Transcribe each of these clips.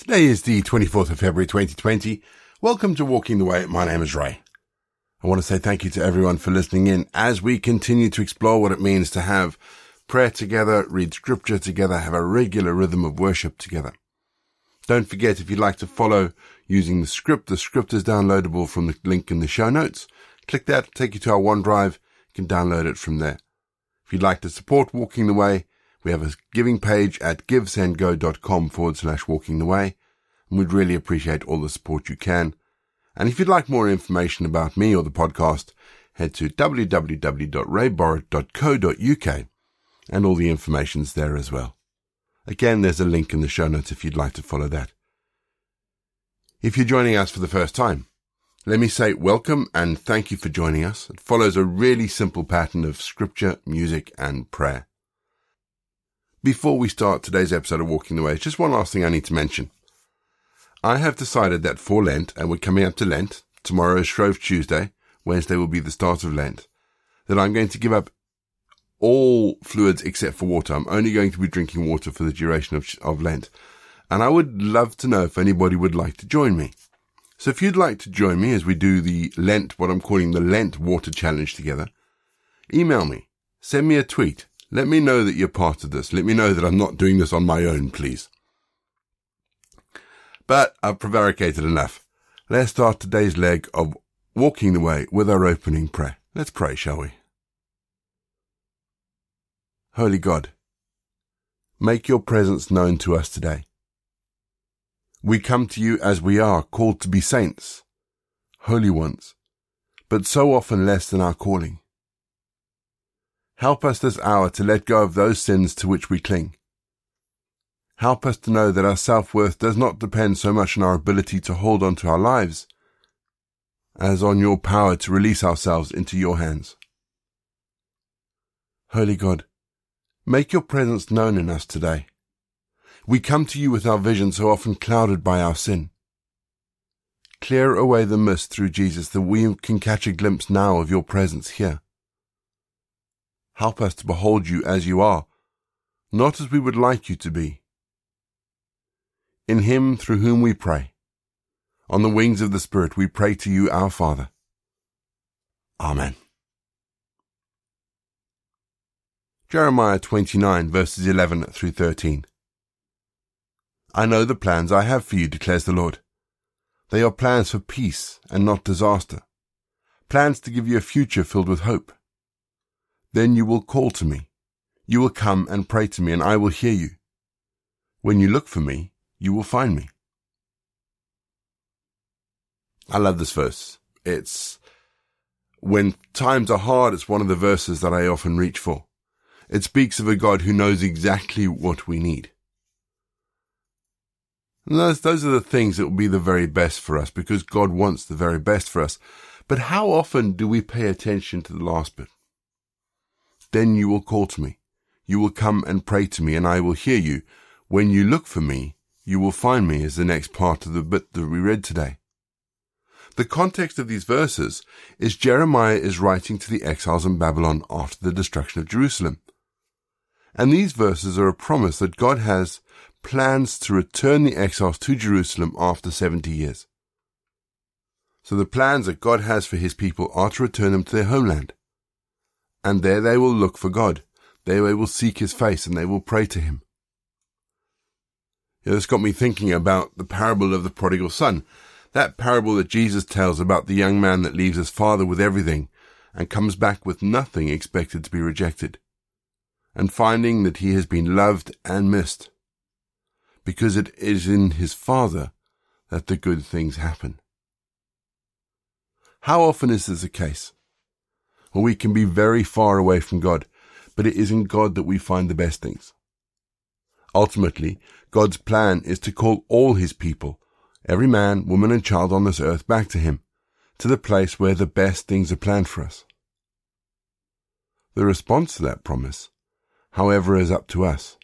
Today is the 24th of February 2020. Welcome to Walking the Way. My name is Ray. I want to say thank you to everyone for listening in as we continue to explore what it means to have prayer together, read scripture together, have a regular rhythm of worship together. Don't forget if you'd like to follow using the script, the script is downloadable from the link in the show notes. Click that, take you to our OneDrive. You can download it from there. If you'd like to support Walking the Way, we have a giving page at givesendgo.com forward slash walking the way. And we'd really appreciate all the support you can. And if you'd like more information about me or the podcast, head to www.rayborrett.co.uk and all the information's there as well. Again, there's a link in the show notes if you'd like to follow that. If you're joining us for the first time, let me say welcome and thank you for joining us. It follows a really simple pattern of scripture, music, and prayer. Before we start today's episode of Walking the Way, just one last thing I need to mention. I have decided that for Lent, and we're coming up to Lent, tomorrow is Shrove Tuesday, Wednesday will be the start of Lent, that I'm going to give up all fluids except for water. I'm only going to be drinking water for the duration of, of Lent. And I would love to know if anybody would like to join me. So if you'd like to join me as we do the Lent, what I'm calling the Lent Water Challenge together, email me, send me a tweet, let me know that you're part of this. Let me know that I'm not doing this on my own, please. But I've prevaricated enough. Let's start today's leg of walking the way with our opening prayer. Let's pray, shall we? Holy God, make your presence known to us today. We come to you as we are, called to be saints, holy ones, but so often less than our calling. Help us this hour to let go of those sins to which we cling. Help us to know that our self-worth does not depend so much on our ability to hold on to our lives as on your power to release ourselves into your hands. Holy God, make your presence known in us today. We come to you with our vision so often clouded by our sin. Clear away the mist through Jesus that we can catch a glimpse now of your presence here. Help us to behold you as you are, not as we would like you to be. In him through whom we pray. On the wings of the Spirit we pray to you, our Father. Amen. Jeremiah 29 verses 11 through 13. I know the plans I have for you, declares the Lord. They are plans for peace and not disaster. Plans to give you a future filled with hope. Then you will call to me. You will come and pray to me, and I will hear you. When you look for me, you will find me. I love this verse. It's when times are hard, it's one of the verses that I often reach for. It speaks of a God who knows exactly what we need. And those, those are the things that will be the very best for us because God wants the very best for us. But how often do we pay attention to the last bit? Then you will call to me. You will come and pray to me, and I will hear you. When you look for me, you will find me, is the next part of the bit that we read today. The context of these verses is Jeremiah is writing to the exiles in Babylon after the destruction of Jerusalem. And these verses are a promise that God has plans to return the exiles to Jerusalem after 70 years. So the plans that God has for his people are to return them to their homeland and there they will look for God. There they will seek his face and they will pray to him. You know, this got me thinking about the parable of the prodigal son. That parable that Jesus tells about the young man that leaves his father with everything and comes back with nothing expected to be rejected. And finding that he has been loved and missed. Because it is in his father that the good things happen. How often is this the case? Or we can be very far away from God, but it is in God that we find the best things. Ultimately, God's plan is to call all his people, every man, woman, and child on this earth back to him, to the place where the best things are planned for us. The response to that promise, however, is up to us.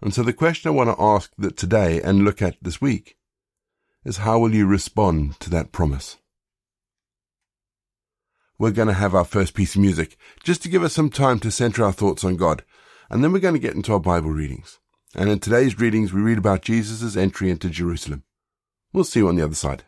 And so the question I want to ask that today and look at this week is how will you respond to that promise? We're going to have our first piece of music just to give us some time to center our thoughts on God. And then we're going to get into our Bible readings. And in today's readings, we read about Jesus' entry into Jerusalem. We'll see you on the other side.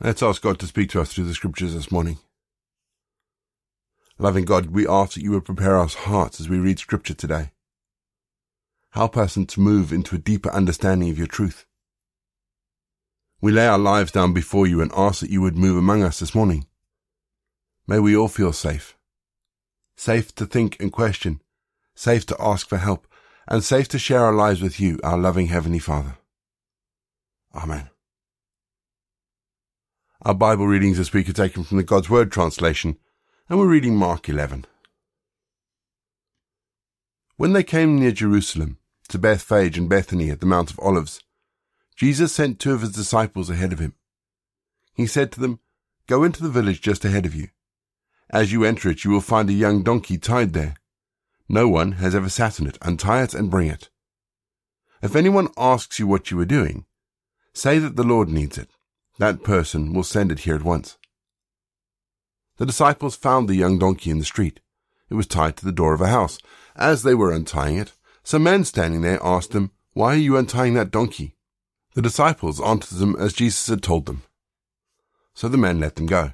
Let's ask God to speak to us through the scriptures this morning. Loving God, we ask that you would prepare our hearts as we read scripture today. Help us to move into a deeper understanding of your truth. We lay our lives down before you and ask that you would move among us this morning. May we all feel safe. Safe to think and question, safe to ask for help, and safe to share our lives with you, our loving Heavenly Father. Amen. Our Bible readings this week are taken from the God's Word translation, and we're reading Mark 11. When they came near Jerusalem, to Bethphage and Bethany at the Mount of Olives, Jesus sent two of his disciples ahead of him. He said to them, Go into the village just ahead of you. As you enter it, you will find a young donkey tied there. No one has ever sat on it. Untie it and bring it. If anyone asks you what you are doing, say that the Lord needs it that person will send it here at once. The disciples found the young donkey in the street. It was tied to the door of a house. As they were untying it, some men standing there asked them, Why are you untying that donkey? The disciples answered them as Jesus had told them. So the men let them go.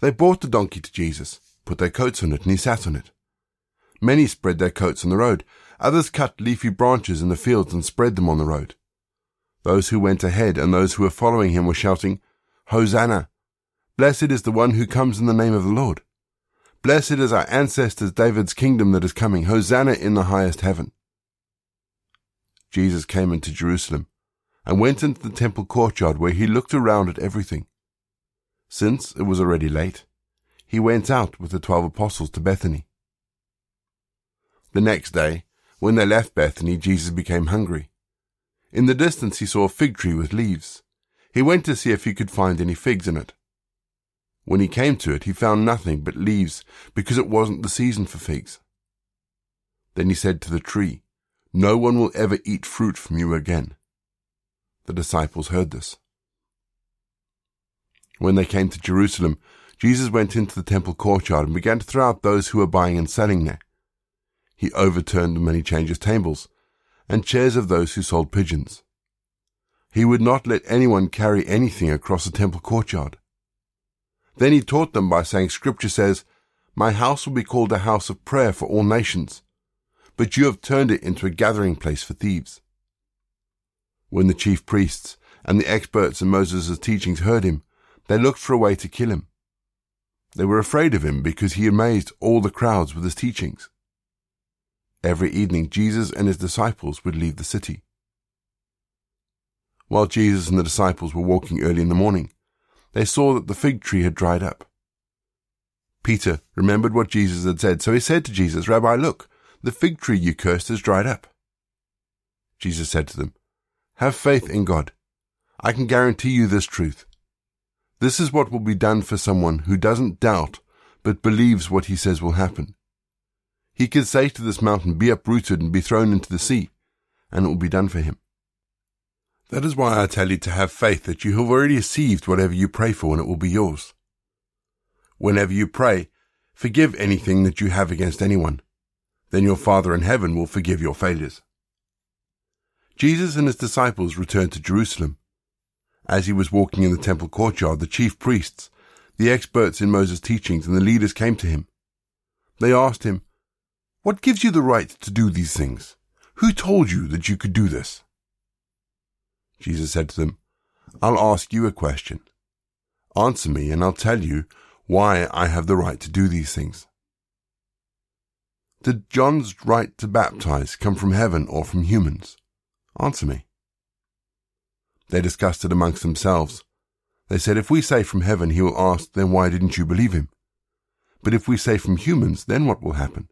They brought the donkey to Jesus, put their coats on it, and he sat on it. Many spread their coats on the road. Others cut leafy branches in the fields and spread them on the road. Those who went ahead and those who were following him were shouting, Hosanna! Blessed is the one who comes in the name of the Lord. Blessed is our ancestors David's kingdom that is coming. Hosanna in the highest heaven. Jesus came into Jerusalem and went into the temple courtyard where he looked around at everything. Since it was already late, he went out with the twelve apostles to Bethany. The next day, when they left Bethany, Jesus became hungry. In the distance he saw a fig tree with leaves. He went to see if he could find any figs in it. When he came to it, he found nothing but leaves, because it wasn't the season for figs. Then he said to the tree, No one will ever eat fruit from you again. The disciples heard this. When they came to Jerusalem, Jesus went into the temple courtyard and began to throw out those who were buying and selling there. He overturned the money changers' tables and chairs of those who sold pigeons. He would not let anyone carry anything across the temple courtyard. Then he taught them by saying, Scripture says, My house will be called a house of prayer for all nations, but you have turned it into a gathering place for thieves. When the chief priests and the experts in Moses' teachings heard him, they looked for a way to kill him. They were afraid of him because he amazed all the crowds with his teachings. Every evening, Jesus and his disciples would leave the city. While Jesus and the disciples were walking early in the morning, they saw that the fig tree had dried up. Peter remembered what Jesus had said, so he said to Jesus, Rabbi, look, the fig tree you cursed has dried up. Jesus said to them, Have faith in God. I can guarantee you this truth. This is what will be done for someone who doesn't doubt, but believes what he says will happen. He could say to this mountain, Be uprooted and be thrown into the sea, and it will be done for him. That is why I tell you to have faith that you have already received whatever you pray for and it will be yours. Whenever you pray, forgive anything that you have against anyone. Then your Father in heaven will forgive your failures. Jesus and his disciples returned to Jerusalem. As he was walking in the temple courtyard, the chief priests, the experts in Moses' teachings, and the leaders came to him. They asked him, What gives you the right to do these things? Who told you that you could do this? Jesus said to them, I'll ask you a question. Answer me, and I'll tell you why I have the right to do these things. Did John's right to baptize come from heaven or from humans? Answer me. They discussed it amongst themselves. They said, If we say from heaven, he will ask, then why didn't you believe him? But if we say from humans, then what will happen?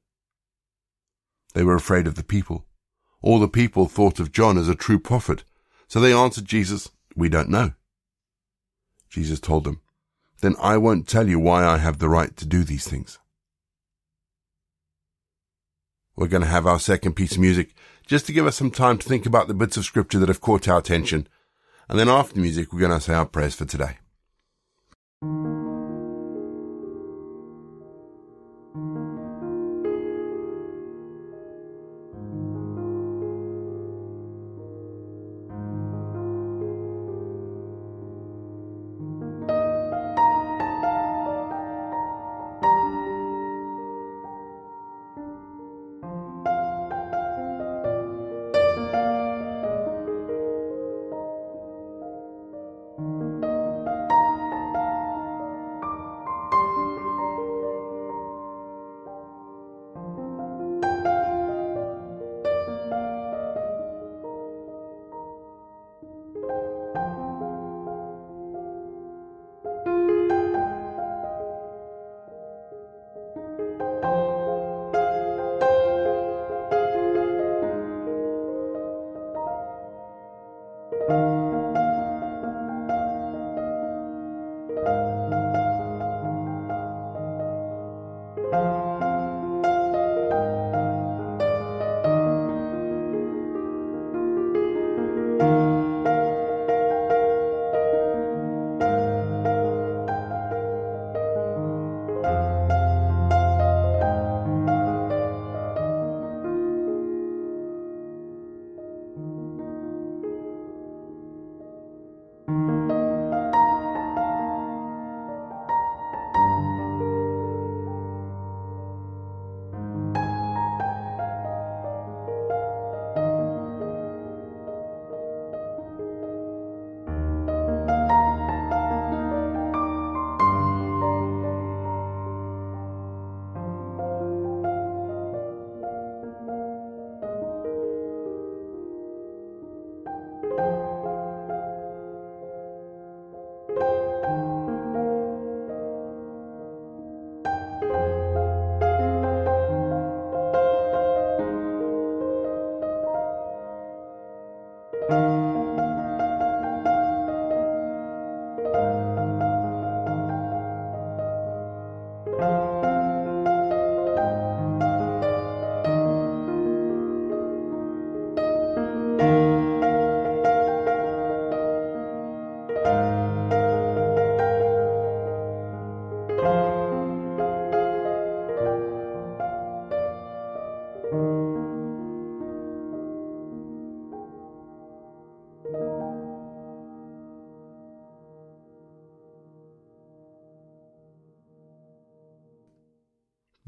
They were afraid of the people. All the people thought of John as a true prophet so they answered Jesus, We don't know. Jesus told them, Then I won't tell you why I have the right to do these things. We're going to have our second piece of music just to give us some time to think about the bits of scripture that have caught our attention. And then after the music, we're going to say our prayers for today.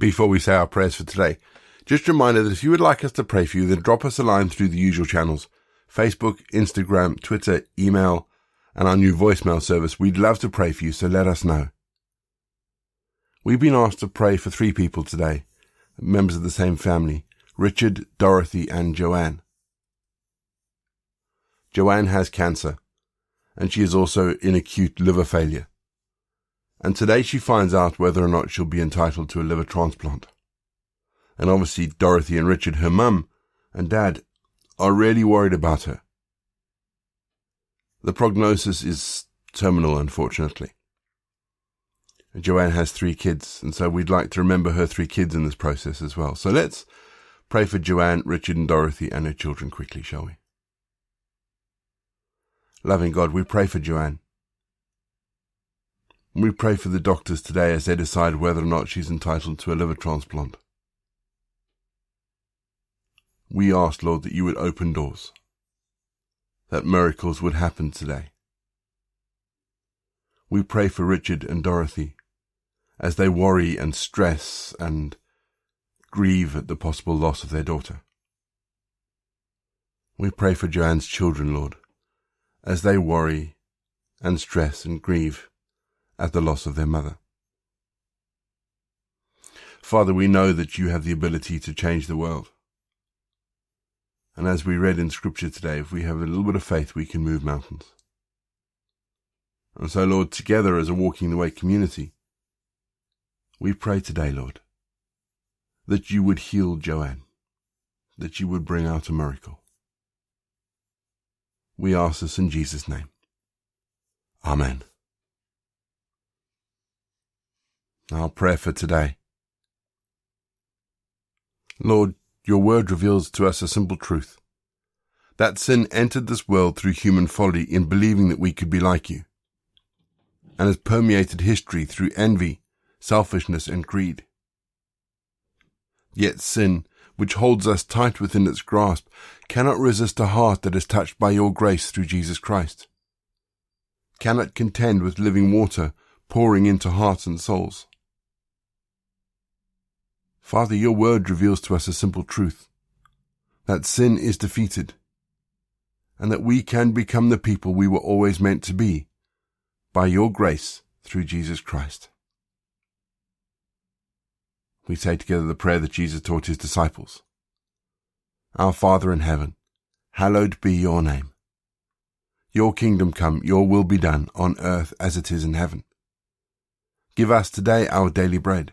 Before we say our prayers for today, just a reminder that if you would like us to pray for you, then drop us a line through the usual channels Facebook, Instagram, Twitter, email, and our new voicemail service. We'd love to pray for you, so let us know. We've been asked to pray for three people today, members of the same family Richard, Dorothy, and Joanne. Joanne has cancer, and she is also in acute liver failure and today she finds out whether or not she'll be entitled to a liver transplant. And obviously Dorothy and Richard, her mum and dad, are really worried about her. The prognosis is terminal, unfortunately. Joanne has three kids, and so we'd like to remember her three kids in this process as well. So let's pray for Joanne, Richard, and Dorothy and her children quickly, shall we? Loving God, we pray for Joanne. We pray for the doctors today as they decide whether or not she's entitled to a liver transplant. We ask, Lord, that you would open doors, that miracles would happen today. We pray for Richard and Dorothy as they worry and stress and grieve at the possible loss of their daughter. We pray for Joanne's children, Lord, as they worry and stress and grieve at the loss of their mother. Father, we know that you have the ability to change the world. And as we read in Scripture today, if we have a little bit of faith, we can move mountains. And so, Lord, together as a Walking the Way community, we pray today, Lord, that you would heal Joanne, that you would bring out a miracle. We ask this in Jesus' name. Amen. Our prayer for today. Lord, your word reveals to us a simple truth. That sin entered this world through human folly in believing that we could be like you, and has permeated history through envy, selfishness, and greed. Yet sin, which holds us tight within its grasp, cannot resist a heart that is touched by your grace through Jesus Christ, cannot contend with living water pouring into hearts and souls. Father, your word reveals to us a simple truth that sin is defeated and that we can become the people we were always meant to be by your grace through Jesus Christ. We say together the prayer that Jesus taught his disciples. Our Father in heaven, hallowed be your name. Your kingdom come, your will be done on earth as it is in heaven. Give us today our daily bread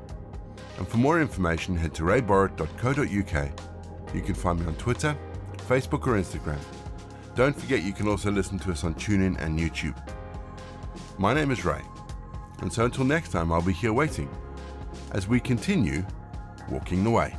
and for more information, head to rayborrett.co.uk. You can find me on Twitter, Facebook, or Instagram. Don't forget you can also listen to us on TuneIn and YouTube. My name is Ray, and so until next time, I'll be here waiting as we continue walking the way.